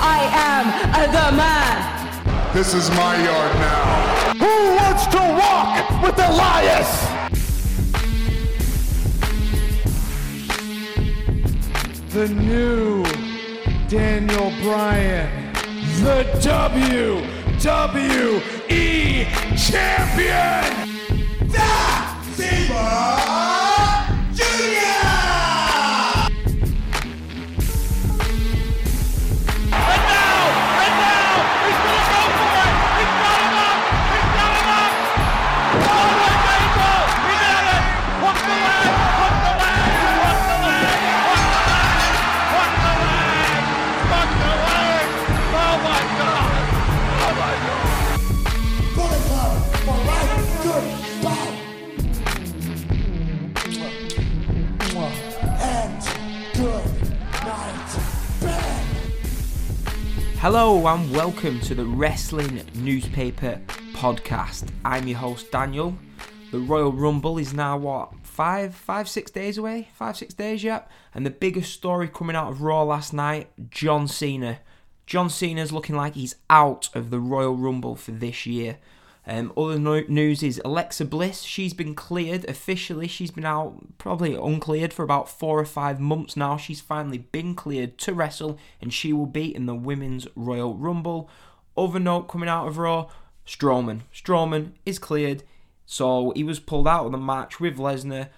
I am the man. This is my yard now. Who wants to walk with Elias? the new Daniel Bryan, the WWE Champion. Hello and welcome to the Wrestling Newspaper Podcast. I'm your host Daniel. The Royal Rumble is now what five, five, six days away? Five, six days yet. And the biggest story coming out of Raw last night: John Cena. John Cena's looking like he's out of the Royal Rumble for this year. Um, other no- news is Alexa Bliss. She's been cleared officially. She's been out probably uncleared for about four or five months now. She's finally been cleared to wrestle, and she will be in the Women's Royal Rumble. Other note coming out of Raw: Strowman. Strowman is cleared, so he was pulled out of the match with Lesnar.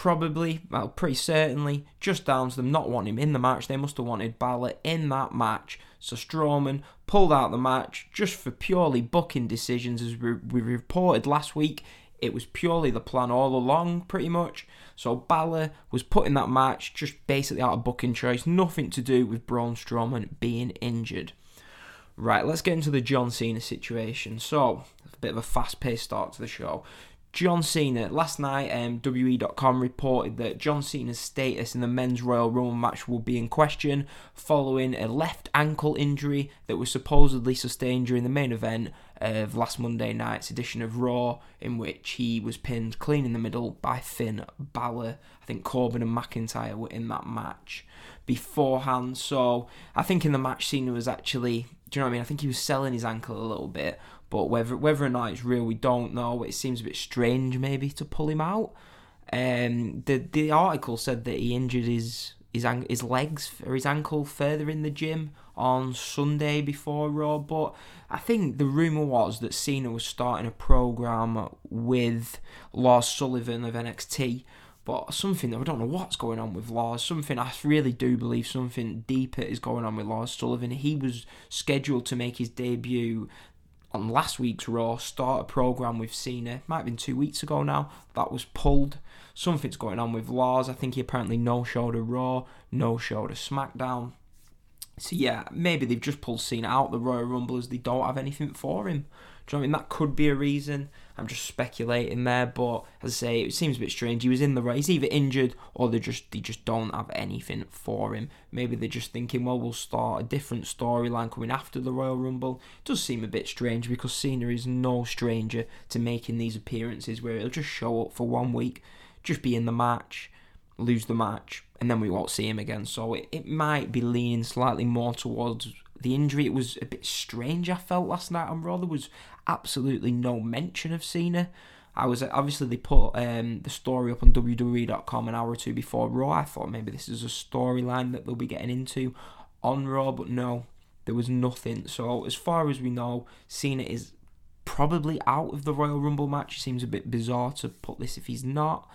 Probably, well, pretty certainly, just down to them not wanting him in the match. They must have wanted Balor in that match. So Strowman pulled out the match just for purely booking decisions, as we, we reported last week. It was purely the plan all along, pretty much. So Balor was put in that match just basically out of booking choice, nothing to do with Braun Strowman being injured. Right, let's get into the John Cena situation. So, a bit of a fast paced start to the show. John Cena, last night, um, WWE.com reported that John Cena's status in the men's Royal Rumble match will be in question following a left ankle injury that was supposedly sustained during the main event of last Monday night's edition of Raw, in which he was pinned clean in the middle by Finn Balor. I think Corbin and McIntyre were in that match beforehand. So I think in the match, Cena was actually, do you know what I mean? I think he was selling his ankle a little bit, but whether whether or not it's real, we don't know. It seems a bit strange, maybe, to pull him out. Um, the the article said that he injured his his his legs or his ankle further in the gym on Sunday before Raw, but I think the rumor was that Cena was starting a program with Lars Sullivan of NXT. But something I don't know what's going on with Lars. Something I really do believe something deeper is going on with Lars Sullivan. He was scheduled to make his debut on last week's Raw, start a program with Cena. Might have been two weeks ago now. That was pulled. Something's going on with Lars. I think he apparently no showed a Raw, no showed a SmackDown. So yeah, maybe they've just pulled Cena out the Royal Rumble as they don't have anything for him. Do you know what I mean? That could be a reason. I'm just speculating there, but as I say, it seems a bit strange. He was in the race, he's either injured or they just they just don't have anything for him. Maybe they're just thinking, well, we'll start a different storyline coming after the Royal Rumble. It does seem a bit strange because Cena is no stranger to making these appearances where he'll just show up for one week, just be in the match, lose the match, and then we won't see him again. So it, it might be leaning slightly more towards the injury. It was a bit strange, I felt last night on Raw. There was absolutely no mention of Cena. I was obviously they put um, the story up on WWE.com an hour or two before Raw. I thought maybe this is a storyline that they'll be getting into on Raw, but no, there was nothing. So as far as we know, Cena is probably out of the Royal Rumble match. It seems a bit bizarre to put this if he's not.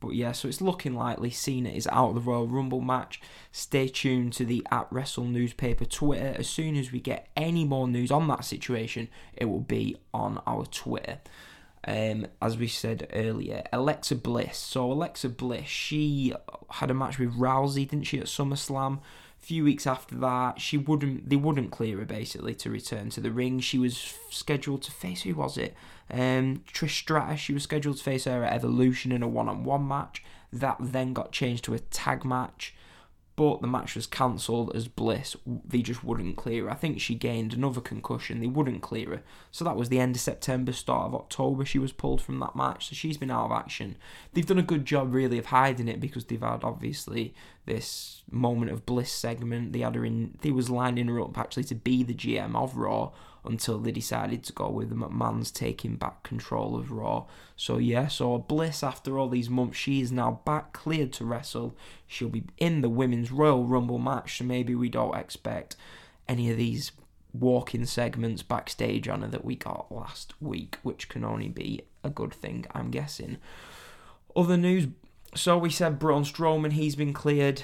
But yeah, so it's looking likely Cena is out of the Royal Rumble match. Stay tuned to the at Wrestle newspaper Twitter. As soon as we get any more news on that situation, it will be on our Twitter. Um, as we said earlier, Alexa Bliss. So Alexa Bliss, she had a match with Rousey, didn't she, at SummerSlam? Few weeks after that, she wouldn't. They wouldn't clear her basically to return to the ring. She was scheduled to face who was it? Um, Trish Stratus. She was scheduled to face her at Evolution in a one-on-one match. That then got changed to a tag match. But the match was cancelled as Bliss. They just wouldn't clear her. I think she gained another concussion. They wouldn't clear her. So that was the end of September, start of October. She was pulled from that match. So she's been out of action. They've done a good job, really, of hiding it because they've had, obviously, this moment of Bliss segment. They had her in, they was lining her up actually to be the GM of Raw until they decided to go with the McMahon's taking back control of Raw. So yeah, so Bliss after all these months, she is now back cleared to wrestle. She'll be in the women's Royal Rumble match, so maybe we don't expect any of these walking segments backstage on her that we got last week, which can only be a good thing, I'm guessing. Other news, so we said Braun Strowman, he's been cleared.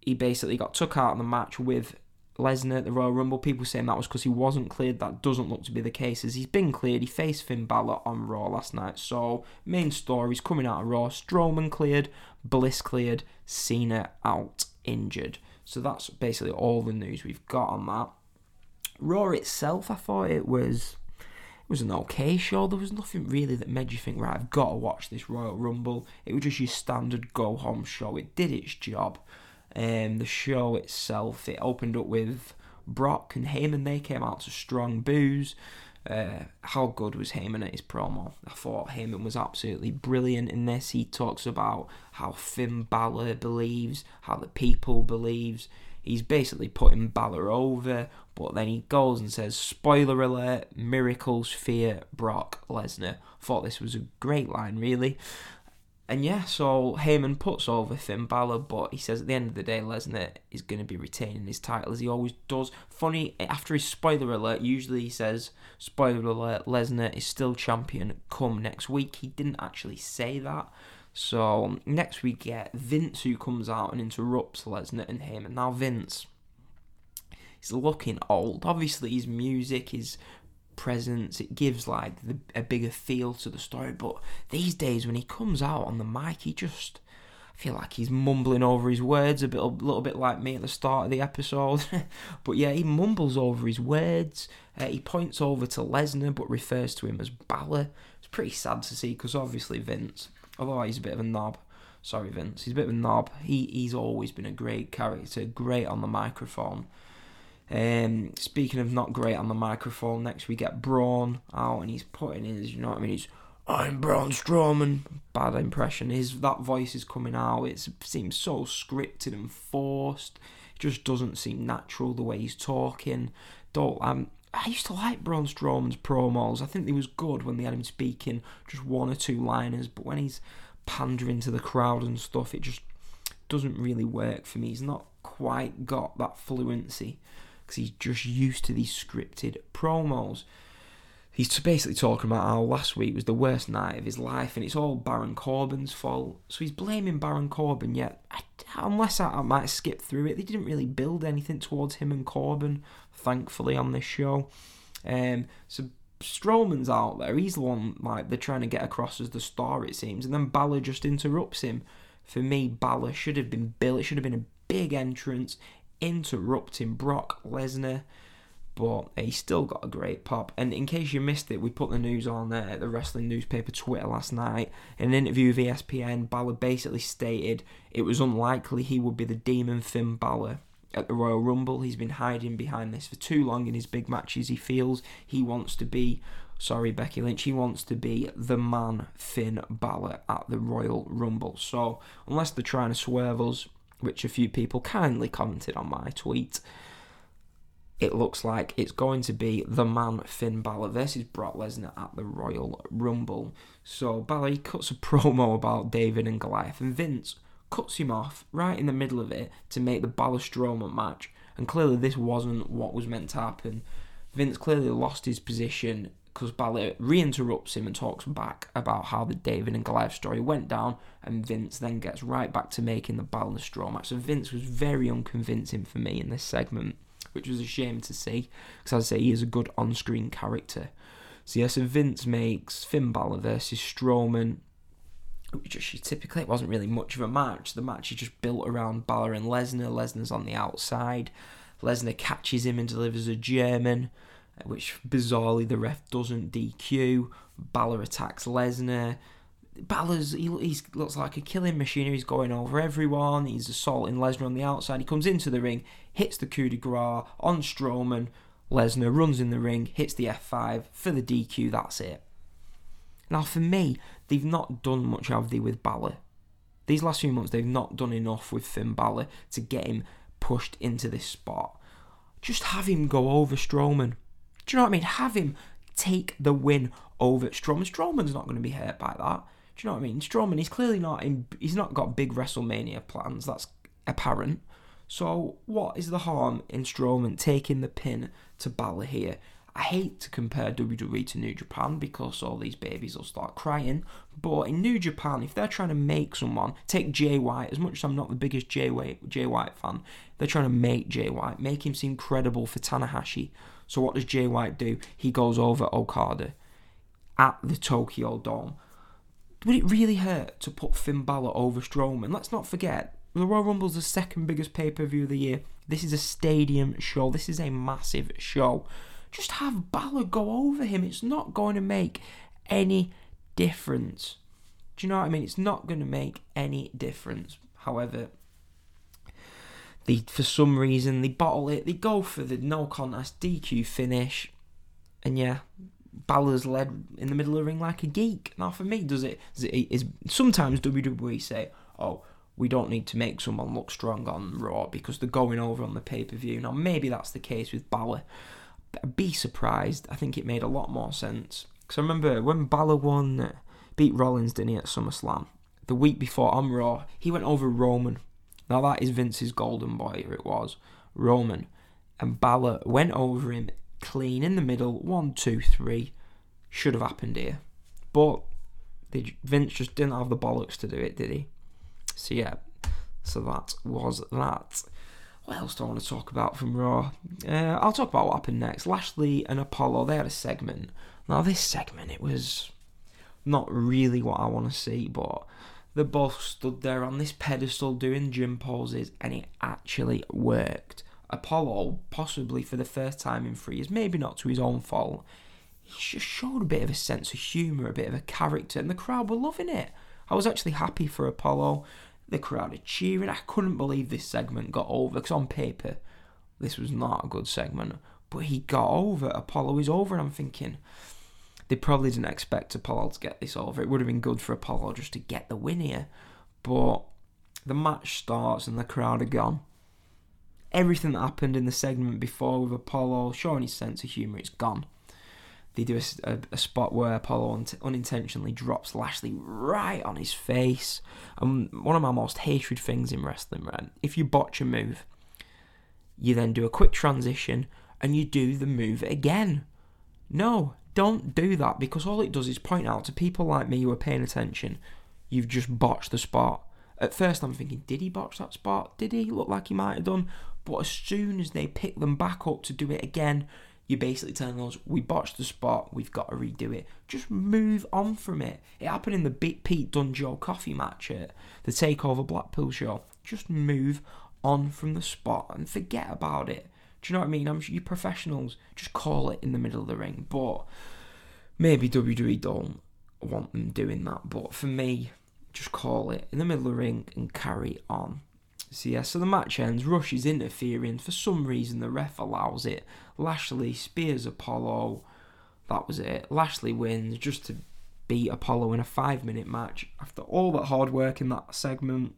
He basically got took out of the match with Lesnar at the Royal Rumble. People saying that was because he wasn't cleared. That doesn't look to be the case, as he's been cleared. He faced Finn Balor on Raw last night. So, main stories coming out of Raw Strowman cleared, Bliss cleared, Cena out injured. So, that's basically all the news we've got on that. Raw itself, I thought it was. It was an okay show. There was nothing really that made you think, right, I've got to watch this Royal Rumble. It was just your standard go home show. It did its job. Um, the show itself, it opened up with Brock and Heyman. They came out to strong boos. Uh, how good was Heyman at his promo? I thought Heyman was absolutely brilliant in this. He talks about how Finn Balor believes, how the people believes. He's basically putting Balor over, but then he goes and says, "Spoiler alert: miracles fear Brock Lesnar." Thought this was a great line, really. And yeah, so Heyman puts over Finn Balor, but he says at the end of the day, Lesnar is going to be retaining his title as he always does. Funny, after his spoiler alert, usually he says, spoiler alert, Lesnar is still champion come next week. He didn't actually say that. So next we get Vince who comes out and interrupts Lesnar and Heyman. Now Vince, he's looking old. Obviously his music, his presence. It gives like the, a bigger feel to the story. But these days, when he comes out on the mic, he just I feel like he's mumbling over his words a bit, a little bit like me at the start of the episode. but yeah, he mumbles over his words. Uh, he points over to Lesnar, but refers to him as Balor. It's pretty sad to see because obviously Vince, although he's a bit of a knob. Sorry, Vince. He's a bit of a knob. He he's always been a great character, great on the microphone. Um, speaking of not great on the microphone, next we get Braun out and he's putting in his, you know what I mean? He's, I'm Braun Strowman. Bad impression. His that voice is coming out. It seems so scripted and forced. It just doesn't seem natural the way he's talking. Don't um, I used to like Braun Strowman's promos. I think they was good when they had him speaking just one or two liners, but when he's pandering to the crowd and stuff, it just doesn't really work for me. He's not quite got that fluency because he's just used to these scripted promos. He's basically talking about how last week was the worst night of his life, and it's all Baron Corbin's fault. So he's blaming Baron Corbin. Yet, unless I, I might skip through it, they didn't really build anything towards him and Corbin. Thankfully, on this show, um, so Strowman's out there. He's the one like they're trying to get across as the star, it seems, and then Balor just interrupts him. For me, Balor should have been built. It should have been a big entrance interrupting Brock Lesnar. But he still got a great pop. And in case you missed it, we put the news on there the wrestling newspaper Twitter last night. In an interview with ESPN, Balor basically stated it was unlikely he would be the demon Finn Balor at the Royal Rumble. He's been hiding behind this for too long in his big matches. He feels he wants to be, sorry, Becky Lynch, he wants to be the man Finn Balor at the Royal Rumble. So, unless they're trying to swerve us, which a few people kindly commented on my tweet, it looks like it's going to be the man Finn Balor versus Brock Lesnar at the Royal Rumble. So Balor cuts a promo about David and Goliath, and Vince cuts him off right in the middle of it to make the Balor Strowman match. And clearly, this wasn't what was meant to happen. Vince clearly lost his position because Balor reinterrupts him and talks back about how the David and Goliath story went down, and Vince then gets right back to making the Balor Strowman match. So Vince was very unconvincing for me in this segment, which was a shame to see, because as I say, he is a good on-screen character. So yeah, so Vince makes Finn Balor versus Strowman, which typically it wasn't really much of a match. The match is just built around Balor and Lesnar. Lesnar's on the outside. Lesnar catches him and delivers a German which bizarrely the ref doesn't DQ. Balor attacks Lesnar. Balor's he, he looks like a killing machine. He's going over everyone. He's assaulting Lesnar on the outside. He comes into the ring, hits the coup de grace on Strowman. Lesnar runs in the ring, hits the F5 for the DQ. That's it. Now, for me, they've not done much, have they, with Balor? These last few months, they've not done enough with Finn Balor to get him pushed into this spot. Just have him go over Strowman. Do you know what I mean? Have him take the win over Strowman. Strowman's not going to be hurt by that. Do you know what I mean? Strowman, he's clearly not in. He's not got big WrestleMania plans. That's apparent. So what is the harm in Strowman taking the pin to Balor here? I hate to compare WWE to New Japan because all these babies will start crying. But in New Japan, if they're trying to make someone take Jay White, as much as I'm not the biggest Jay White, Jay White fan, they're trying to make Jay White, make him seem credible for Tanahashi. So what does Jay White do? He goes over Okada at the Tokyo Dome. Would it really hurt to put Finn Balor over Strowman? Let's not forget, the Royal Rumble's the second biggest pay per view of the year. This is a stadium show. This is a massive show. Just have Balor go over him. It's not going to make any difference. Do you know what I mean? It's not going to make any difference. However, they for some reason they bottle it. They go for the no contest DQ finish, and yeah, Balor's led in the middle of the ring like a geek. Now for me, does it? Does it is sometimes WWE say, "Oh, we don't need to make someone look strong on Raw because they're going over on the pay per view." Now maybe that's the case with Balor. Be surprised. I think it made a lot more sense because I remember when Balor won, beat Rollins, didn't he, at SummerSlam? The week before on Raw, he went over Roman. Now that is Vince's golden boy, it was Roman, and Balor went over him clean in the middle. One, two, three. Should have happened here, but Vince just didn't have the bollocks to do it, did he? So yeah, so that was that. What else do I want to talk about from Raw? Uh, I'll talk about what happened next. Lashley and Apollo, they had a segment. Now, this segment, it was not really what I want to see, but they both stood there on this pedestal doing gym poses, and it actually worked. Apollo, possibly for the first time in three years, maybe not to his own fault, he just showed a bit of a sense of humour, a bit of a character, and the crowd were loving it. I was actually happy for Apollo. The crowd are cheering. I couldn't believe this segment got over because on paper, this was not a good segment. But he got over. Apollo is over, and I'm thinking they probably didn't expect Apollo to get this over. It would have been good for Apollo just to get the win here. But the match starts and the crowd are gone. Everything that happened in the segment before with Apollo showing his sense of humour, it's gone. They do a, a, a spot where Apollo un- unintentionally drops Lashley right on his face. And one of my most hated things in wrestling, right? If you botch a move, you then do a quick transition and you do the move again. No, don't do that because all it does is point out to people like me who are paying attention, you've just botched the spot. At first, I'm thinking, did he botch that spot? Did he look like he might have done? But as soon as they pick them back up to do it again, you're basically telling us we botched the spot, we've got to redo it. Just move on from it. It happened in the Big Pete Dunne Coffey match at the Takeover Blackpool show. Just move on from the spot and forget about it. Do you know what I mean? I'm you professionals just call it in the middle of the ring, but maybe WWE don't want them doing that. But for me, just call it in the middle of the ring and carry on. So yeah, so the match ends. Rush is interfering. For some reason, the ref allows it. Lashley spears Apollo. That was it. Lashley wins just to beat Apollo in a five-minute match. After all that hard work in that segment,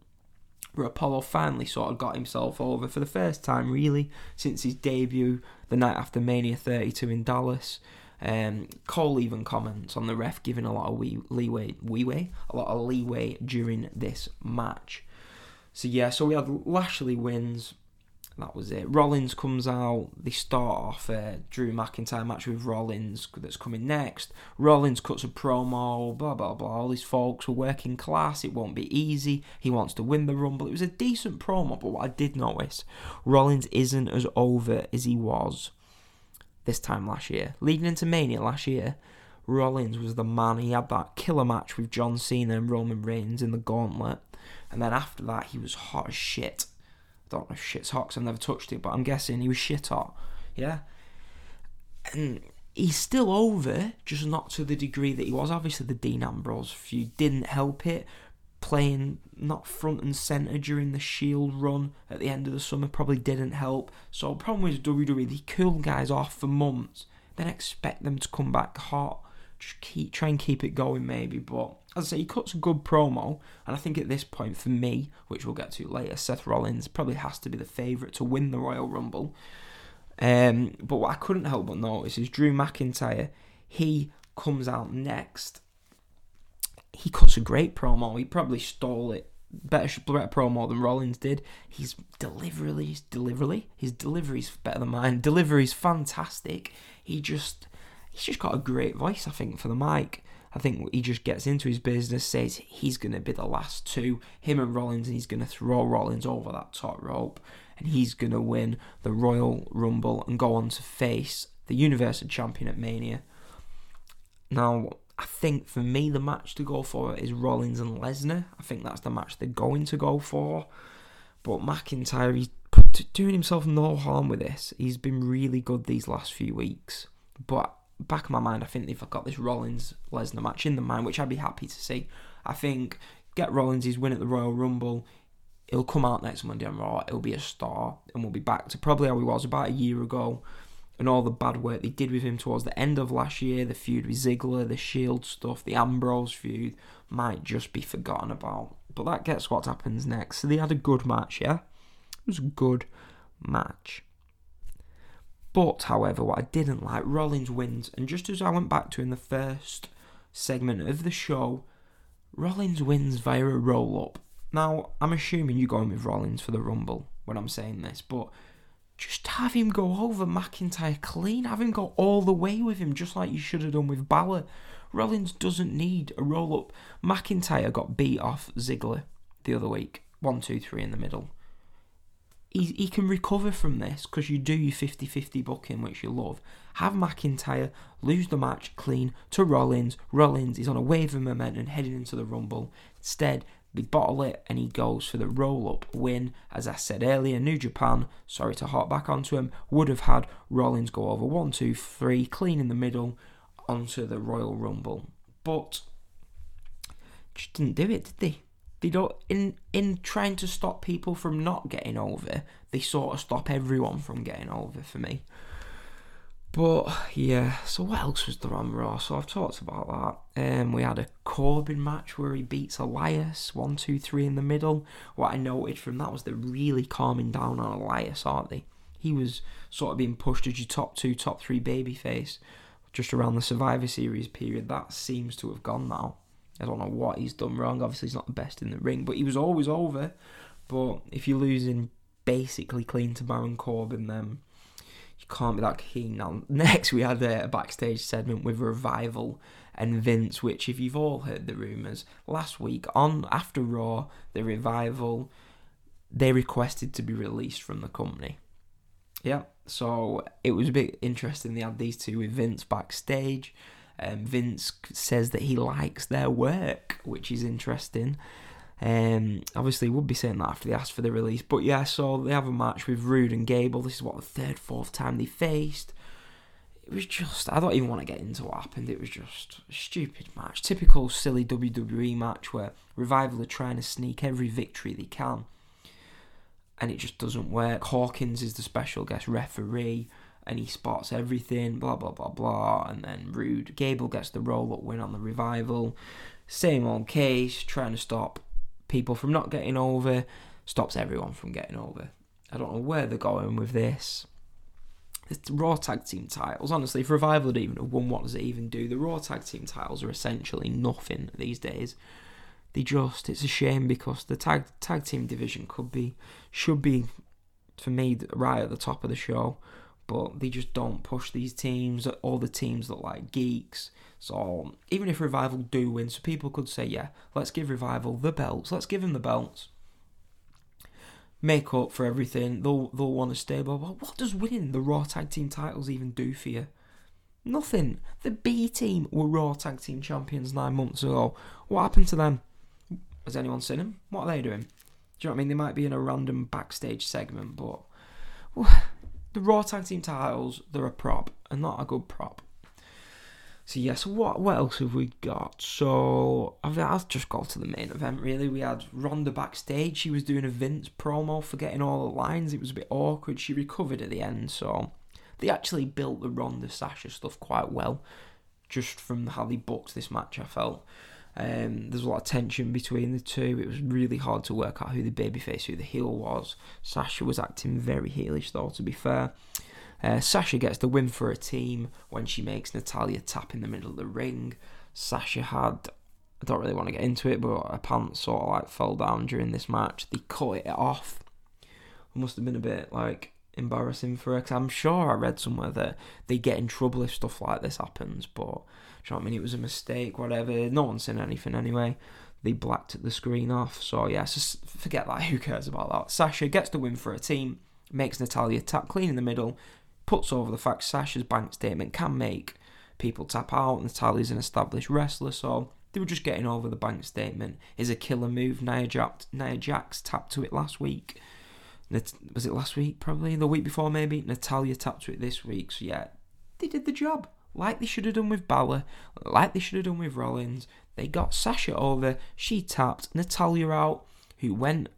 where Apollo finally sort of got himself over for the first time, really, since his debut the night after Mania 32 in Dallas. Um, Cole even comments on the ref giving a lot of wee- leeway, leeway, a lot of leeway during this match. So yeah, so we had Lashley wins. That was it. Rollins comes out. They start off a Drew McIntyre match with Rollins that's coming next. Rollins cuts a promo. Blah blah blah. All these folks were working class. It won't be easy. He wants to win the Rumble. It was a decent promo, but what I did notice, Rollins isn't as over as he was this time last year. Leading into Mania last year, Rollins was the man. He had that killer match with John Cena and Roman Reigns in the Gauntlet. And then after that, he was hot as shit. I don't know if shit's hot because I've never touched it, but I'm guessing he was shit hot. Yeah? And he's still over, just not to the degree that he was. Obviously, the Dean Ambrose feud didn't help it. Playing not front and centre during the Shield run at the end of the summer probably didn't help. So, problem with WWE, they cool guys off for months, then expect them to come back hot. Just keep try and keep it going, maybe. But as I say, he cuts a good promo, and I think at this point, for me, which we'll get to later, Seth Rollins probably has to be the favourite to win the Royal Rumble. Um, but what I couldn't help but notice is Drew McIntyre. He comes out next. He cuts a great promo. He probably stole it. Better, better promo than Rollins did. His delivery, his delivery, his delivery's better than mine. Delivery's fantastic. He just, he's just got a great voice. I think for the mic. I think he just gets into his business, says he's going to be the last two, him and Rollins, and he's going to throw Rollins over that top rope and he's going to win the Royal Rumble and go on to face the Universal Champion at Mania. Now, I think for me, the match to go for is Rollins and Lesnar. I think that's the match they're going to go for. But McIntyre, he's doing himself no harm with this. He's been really good these last few weeks. But back of my mind, I think they've got this Rollins Lesnar match in the mind, which I'd be happy to see. I think get Rollins his win at the Royal Rumble. He'll come out next Monday on Raw. He'll be a star, and we'll be back to probably how he was about a year ago. And all the bad work they did with him towards the end of last year, the feud with Ziggler, the Shield stuff, the Ambrose feud, might just be forgotten about. But that gets what happens next. So they had a good match, yeah? It was a good match. But, however, what I didn't like, Rollins wins. And just as I went back to in the first segment of the show, Rollins wins via a roll up. Now, I'm assuming you're going with Rollins for the Rumble when I'm saying this, but just have him go over McIntyre clean. Have him go all the way with him, just like you should have done with Balor. Rollins doesn't need a roll up. McIntyre got beat off Ziggler the other week. One, two, three in the middle. He, he can recover from this because you do your 50 50 booking, which you love. Have McIntyre lose the match clean to Rollins. Rollins is on a wave of momentum heading into the Rumble. Instead, they bottle it and he goes for the roll up win. As I said earlier, New Japan, sorry to hop back onto him, would have had Rollins go over one, two, three, clean in the middle onto the Royal Rumble. But just didn't do it, did they? They don't in in trying to stop people from not getting over, they sort of stop everyone from getting over for me. But yeah, so what else was there on Raw? So I've talked about that. Um, we had a Corbin match where he beats Elias, one, two, three in the middle. What I noted from that was they're really calming down on Elias, aren't they? He was sort of being pushed as your top two, top three babyface just around the Survivor Series period. That seems to have gone now. I don't know what he's done wrong. Obviously, he's not the best in the ring, but he was always over. But if you're losing basically clean to Baron Corbin, then you can't be that keen. Now, next we had a, backstage segment with Revival and Vince, which, if you've all heard the rumours, last week on after Raw, the Revival, they requested to be released from the company. Yeah, so it was a bit interesting. They had these two with Vince backstage. Um, Vince says that he likes their work, which is interesting. Um, obviously, would be saying that after they asked for the release. But yeah, so they have a match with Roode and Gable. This is what the third, fourth time they faced. It was just, I don't even want to get into what happened. It was just a stupid match. Typical silly WWE match where Revival are trying to sneak every victory they can. And it just doesn't work. Hawkins is the special guest referee and he spots everything, blah, blah, blah, blah. And then Roode Gable gets the roll up win on the Revival. Same old case, trying to stop people from not getting over, stops everyone from getting over. I don't know where they're going with this. The Raw Tag Team titles, honestly, if Revival had even won, what does it even do? The Raw Tag Team titles are essentially nothing these days. They just, it's a shame because the tag tag team division could be, should be, for me, right at the top of the show but they just don't push these teams. All the teams look like geeks. So even if Revival do win, so people could say, yeah, let's give Revival the belts. Let's give them the belts. Make up for everything. They'll they'll want to stay. But what does winning the Raw Tag Team titles even do for you? Nothing. The B team were Raw Tag Team champions nine months ago. What happened to them? Has anyone seen them? What are they doing? Do you know what I mean? They might be in a random backstage segment, but the Raw Tag Team titles, they're a prop, and not a good prop. So yes, what what else have we got? So I've, I'll just got to the main event. Really, we had Ronda backstage. She was doing a Vince promo, forgetting all the lines. It was a bit awkward. She recovered at the end, so they actually built the Ronda Sasha stuff quite well, just from how they booked this match. I felt um, there's a lot of tension between the two. It was really hard to work out who the babyface, who the heel was. Sasha was acting very heelish, though. To be fair. Uh, Sasha gets the win for a team when she makes Natalya tap in the middle of the ring. Sasha had, I don't really want to get into it, but her pants sort of like fell down during this match. They cut it off. It must have been a bit like embarrassing for her because I'm sure I read somewhere that they get in trouble if stuff like this happens, but you know I mean? It was a mistake, whatever. No one said anything anyway. They blacked the screen off, so yeah, just forget that. Who cares about that? Sasha gets the win for her team, makes Natalya tap clean in the middle, puts over the fact Sasha's bank statement can make people tap out. Natalya's an established wrestler, so they were just getting over the bank statement. Is a killer move. Nia Jax, Nia Jax tapped to it last week. Was it last week? Probably the week before, maybe. Natalya tapped to it this week. So yeah, they did the job like they should have done with Balor, like they should have done with Rollins. They got Sasha over. She tapped Natalya out, who went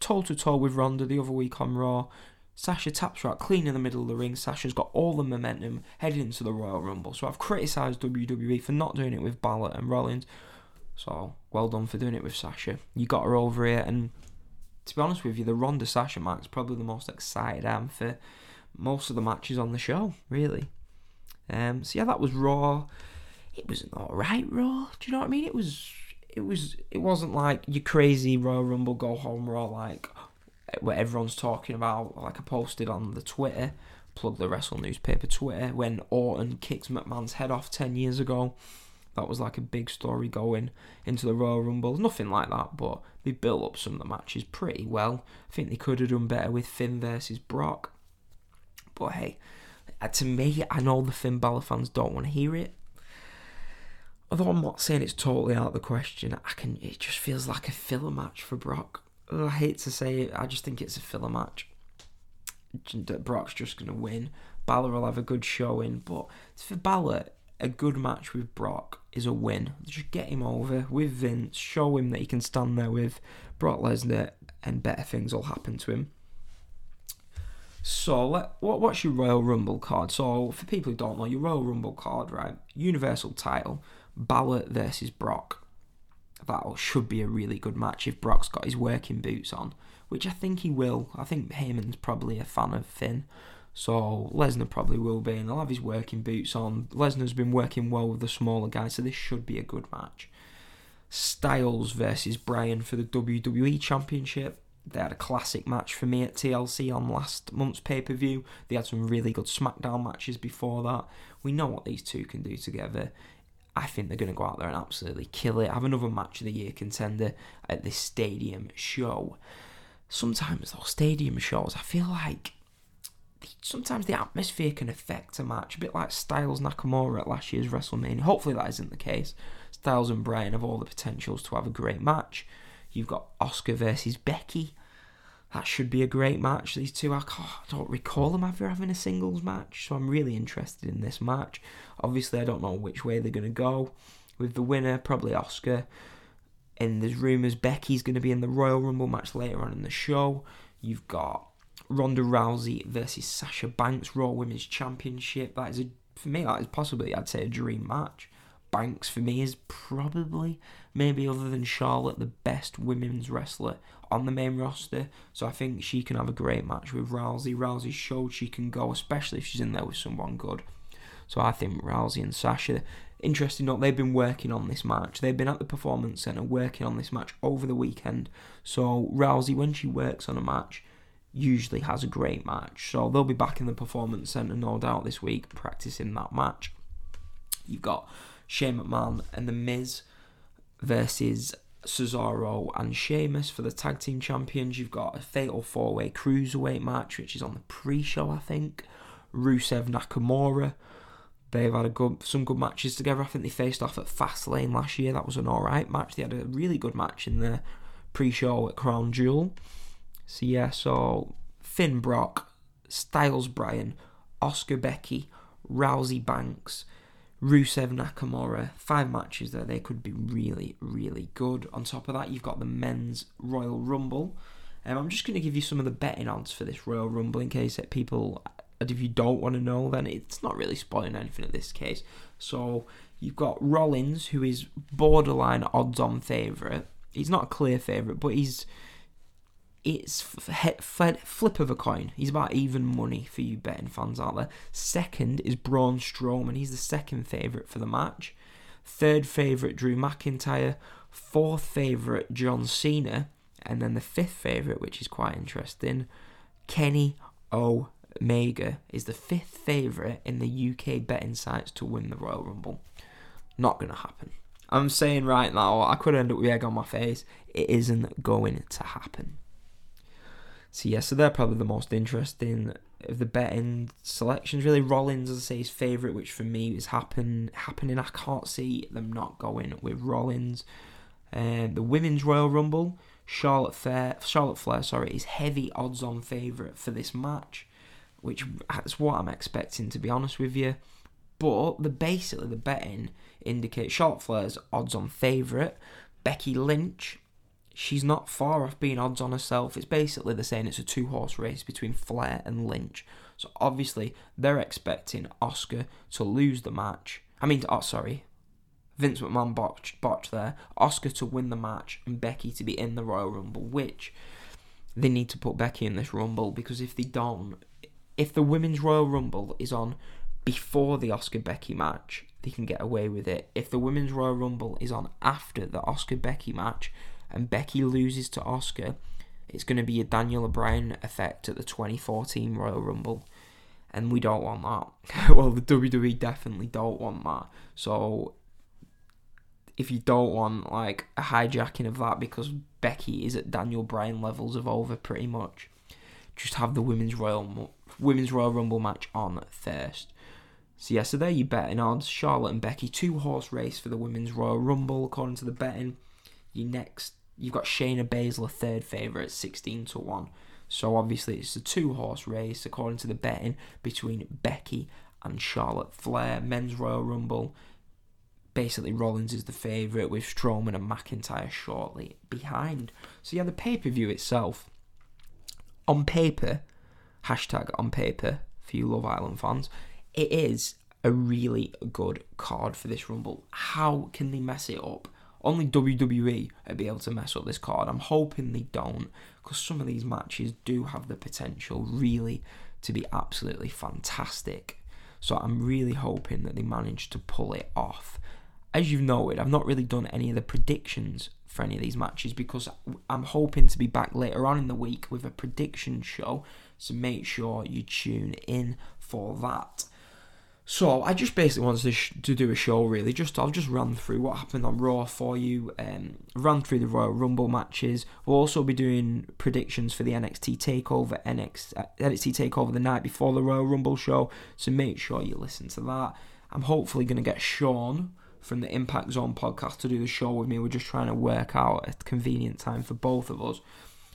toe to toe with Ronda the other week on Raw. Sasha taps her out clean in the middle of the ring. Sasha's got all the momentum heading into the Royal Rumble. So I've criticised WWE for not doing it with Balor and Rollins. So well done for doing it with Sasha. You got her over here, and to be honest with you, the Ronda Sasha match is probably the most excited I am for most of the matches on the show. Really. Um. So yeah, that was Raw. It was an alright Raw. Do you know what I mean? It was. It was. It wasn't like your crazy Royal Rumble go home Raw like what everyone's talking about, like I posted on the Twitter, plug the Wrestle Newspaper Twitter, when Orton kicked McMahon's head off 10 years ago. That was like a big story going into the Royal Rumble. Nothing like that, but they built up some of the matches pretty well. I think they could have done better with Finn versus Brock. But hey, Uh, to me, I know the Finn Balor fans don't want to hear it. Although I'm not saying it's totally out of the question, I can. It just feels like a filler match for Brock. I hate to say it, I just think it's a filler match. Brock's just to win. Balor will have a good showing, but for Balor, a good match with Brock is a win. Just get him over with Vince, show him that he can stand there with Brock Lesnar, and better things will happen to him. So, what what's your Royal Rumble card? So, for people who don't know, your Royal Rumble card, right? Universal title, Balor versus Brock that should be a really good match if Brock's got his working boots on, which I think he will. I think Heyman's probably a fan of Finn, so Lesnar probably will be, and he'll have his working boots on. Lesnar's been working well with the smaller guys, so this should be a good match. Styles versus Bryan for the WWE Championship. They had a classic match for me at TLC on last month's pay per view. They had some really good SmackDown matches before that. We know what these two can do together. I think they're going to go out there and absolutely kill it. Have another match of the year contender at this stadium show. Sometimes those stadium shows, I feel like sometimes the atmosphere can affect a match, a bit like Styles Nakamura at last year's WrestleMania. Hopefully that isn't the case. Styles and Bryan have all the potentials to have a great match. You've got Asuka versus Becky. That should be a great match. These two, I, I don't recall them ever having a singles match, so I'm really interested in this match. Obviously, I don't know which way they're going to go. With the winner, probably Asuka. And there's rumours Becky's going to be in the Royal Rumble match later on in the show. You've got Ronda Rousey versus Sasha Banks Raw Women's Championship. That is a, for me, that is possibly I'd say a dream match. Banks for me is probably maybe other than Charlotte the best women's wrestler on the main roster. So I think she can have a great match with Rousey. Rousey showed she can go, especially if she's in there with someone good. So I think Rousey and Sasha, interesting note, they've been working on this match. They've been at the Performance Centre working on this match over the weekend. So Rousey, when she works on a match, usually has a great match. So they'll be back in the Performance Centre, no doubt, this week, practicing that match. You've got Shane McMahon and The Miz versus Cesaro and Sheamus for the tag team champions. You've got a fatal four way cruiserweight match, which is on the pre show, I think. Rusev Nakamura. They've had good, some good matches together. I think they faced off at Fastlane last year. That was an alright match. They had a really good match in the pre show at Crown Jewel. So, yeah, so Finn Brock, Styles Bryan, Asuka Becky, Rousey Banks, Rusev Nakamura, five matches there. They could be really, really good. On top of that, you've got the men's Royal Rumble. Um, I'm just going to give you some of the betting odds for this Royal Rumble in case that people, and if you don't want to know, then it's not really spoiling anything in this case. So you've got Rollins, who is borderline odds-on favourite. He's not a clear favourite, but he's it's flip of a coin. He's about even money for you betting fans out there. Second is Braun Strowman. He's the second favourite for the match. Third favourite, Drew McIntyre. Fourth favourite, John Cena. And then the fifth favourite, which is quite interesting, Kenny Omega is the fifth favourite in the UK betting sites to win the Royal Rumble. Not going to happen. I'm saying right now, I could end up with egg on my face. It isn't going to happen. So yeah, so they're probably the most interesting of the betting selections. Really, Rollins, as I say, is favourite, which for me is happen happening. I can't see them not going with Rollins. Um, the women's Royal Rumble, Charlotte Flair, Charlotte Flair, sorry, is heavy odds-on favourite for this match, which that's what I'm expecting to be honest with you. But the basically the betting indicates Charlotte Flair's odds-on favourite. Becky Lynch she's not far off being odds on herself. It's basically the saying It's a two horse race between Flair and Lynch. So obviously they're expecting Asuka to lose the match. I mean, oh sorry, Vince McMahon botched, botched there. Asuka to win the match and Becky to be in the Royal Rumble, which they need to put Becky in this Rumble because if they don't, if the Women's Royal Rumble is on before the Asuka Becky match, they can get away with it. If the Women's Royal Rumble is on after the Asuka Becky match, and Becky loses to Asuka, it's going to be a Daniel Bryan effect at the 2014 Royal Rumble. And we don't want that. well, the WWE definitely don't want that. So, if you don't want like a hijacking of that because Becky is at Daniel Bryan levels of over pretty much, just have the women's Royal women's Royal Rumble match on first. So yeah, so there you betting odds. Charlotte and Becky, two horse race for the women's Royal Rumble according to the betting. Your next, you've got Shayna Baszler third favourite, sixteen to one. So obviously it's a two horse race according to the betting between Becky and Charlotte Flair. Men's Royal Rumble. Basically, Rollins is the favourite with Strowman and McIntyre shortly behind. So yeah, the pay per view itself, on paper, hashtag on paper for you Love Island fans, it is a really good card for this Rumble. How can they mess it up? Only WWE would be able to mess up this card. I'm hoping they don't, because some of these matches do have the potential really to be absolutely fantastic. So I'm really hoping that they manage to pull it off. As you've noted, I've not really done any of the predictions for any of these matches because I'm hoping to be back later on in the week with a prediction show. So make sure you tune in for that. So I just basically wanted to, sh- to do a show really. Just I'll just run through what happened on Raw for you. Um, run through the Royal Rumble matches. We'll also be doing predictions for the NXT Takeover NXT, uh, NXT Takeover the night before the Royal Rumble show. So make sure you listen to that. I'm hopefully going to get Sean from the Impact Zone podcast to do the show with me. We're just trying to work out a convenient time for both of us.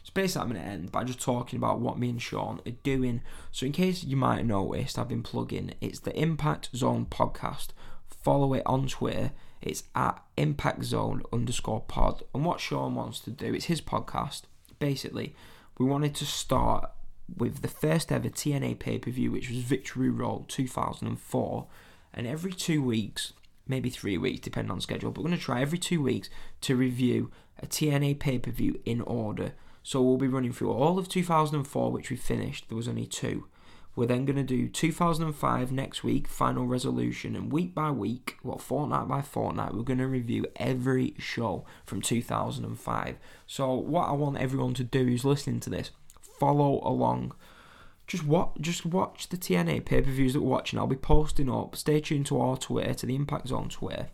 So basically, I'm going to end by just talking about what me and Sean are doing. So, in case you might have noticed, I've been plugging it's the Impact Zone podcast. Follow it on Twitter. It's at Impact Zone underscore pod. And what Sean wants to do, it's his podcast. Basically, we wanted to start with the first ever TNA pay per view, which was Victory Road 2004. And every two weeks, maybe three weeks, depending on schedule, but we're going to try every two weeks to review a TNA pay per view in order. So we'll be running through all of 2004, which we finished. There was only two. We're then going to do 2005 next week, final resolution, and week by week, well, fortnight by fortnight, we're going to review every show from 2005. So what I want everyone to do who's listening to this, follow along. Just watch, just watch the TNA pay per views that we're watching. I'll be posting up. Stay tuned to our Twitter, to the Impact Zone Twitter.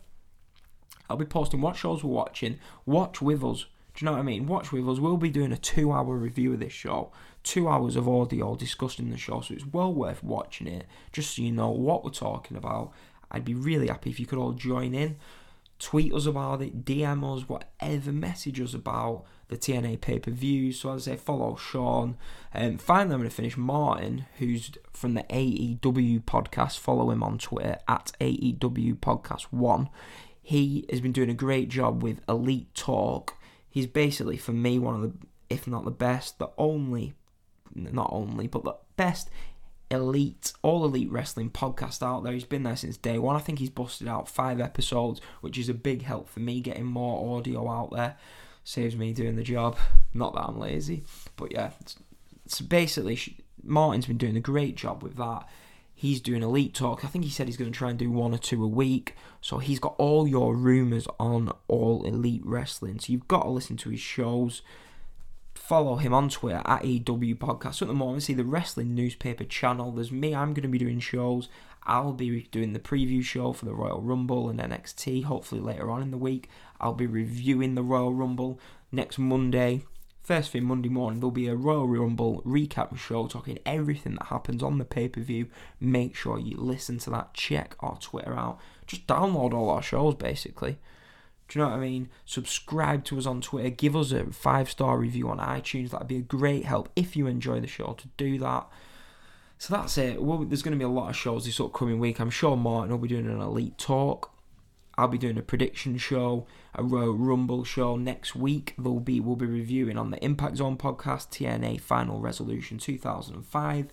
I'll be posting what shows we're watching. Watch with us. Do you know what I mean? Watch with us. We'll be doing a two hour review of this show. Two hours of audio discussing the show. So it's well worth watching it. Just so you know what we're talking about. I'd be really happy if you could all join in. tweet us about it, DM us, whatever, message us about the TNA pay per view. So as I say, follow Sean. Um, finally, I'm going to finish Martin, who's from the AEW podcast. Follow him on Twitter at AEW Podcast One. He has been doing a great job with Elite Talk. He's basically, for me, one of the, if not the best, the only, not only, but the best elite, all elite wrestling podcast out there. He's been there since day one. I think he's busted out five episodes, which is a big help for me getting more audio out there. Saves me doing the job. Not that I'm lazy, but yeah. So basically, Martin's been doing a great job with that. He's doing elite talk. I think he said he's going to try and do one or two a week. So he's got all your rumors on all elite wrestling. So you've got to listen to his shows follow him on Twitter at EW Podcast. So at the moment, see the wrestling newspaper channel. There's me. I'm going to be doing shows. I'll be doing the preview show for the Royal Rumble and NXT. Hopefully later on in the week, I'll be reviewing the Royal Rumble next Monday. First thing Monday morning, there'll be a Royal Rumble recap show talking everything that happens on the pay per view. Make sure you listen to that. Check our Twitter out. Just download all our shows basically. Do you know what I mean? Subscribe to us on Twitter. Give us a five star review on iTunes. That'd be a great help if you enjoy the show to do that. So that's it. Well, there's going to be a lot of shows this upcoming week. I'm sure Martin will be doing an elite talk. I'll be doing a prediction show, a Royal Rumble show next week. There'll be we'll be reviewing on the Impact Zone podcast TNA Final Resolution 2005.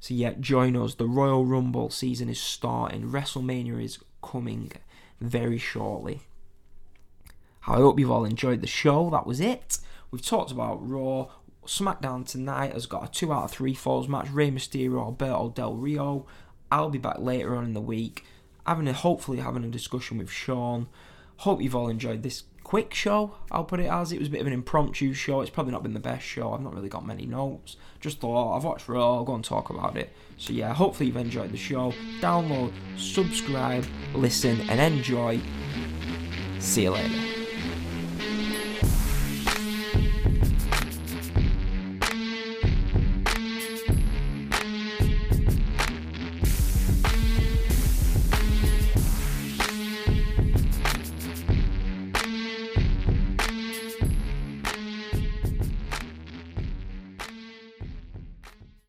So yeah, join us. The Royal Rumble season is starting. WrestleMania is coming very shortly. I hope you've all enjoyed the show. That was it. We've talked about Raw. SmackDown tonight has got a 2 out of 3 falls match. Rey Mysterio, Alberto Del Rio. I'll be back later on in the week, having a, hopefully having a discussion with Sean. Hope you've all enjoyed this quick show. I'll put it as it was a bit of an impromptu show. It's probably not been the best show. I've not really got many notes. Just thought I've watched Raw. I'll go and talk about it. So yeah, hopefully you've enjoyed the show. Download, subscribe, listen, and enjoy. See you later.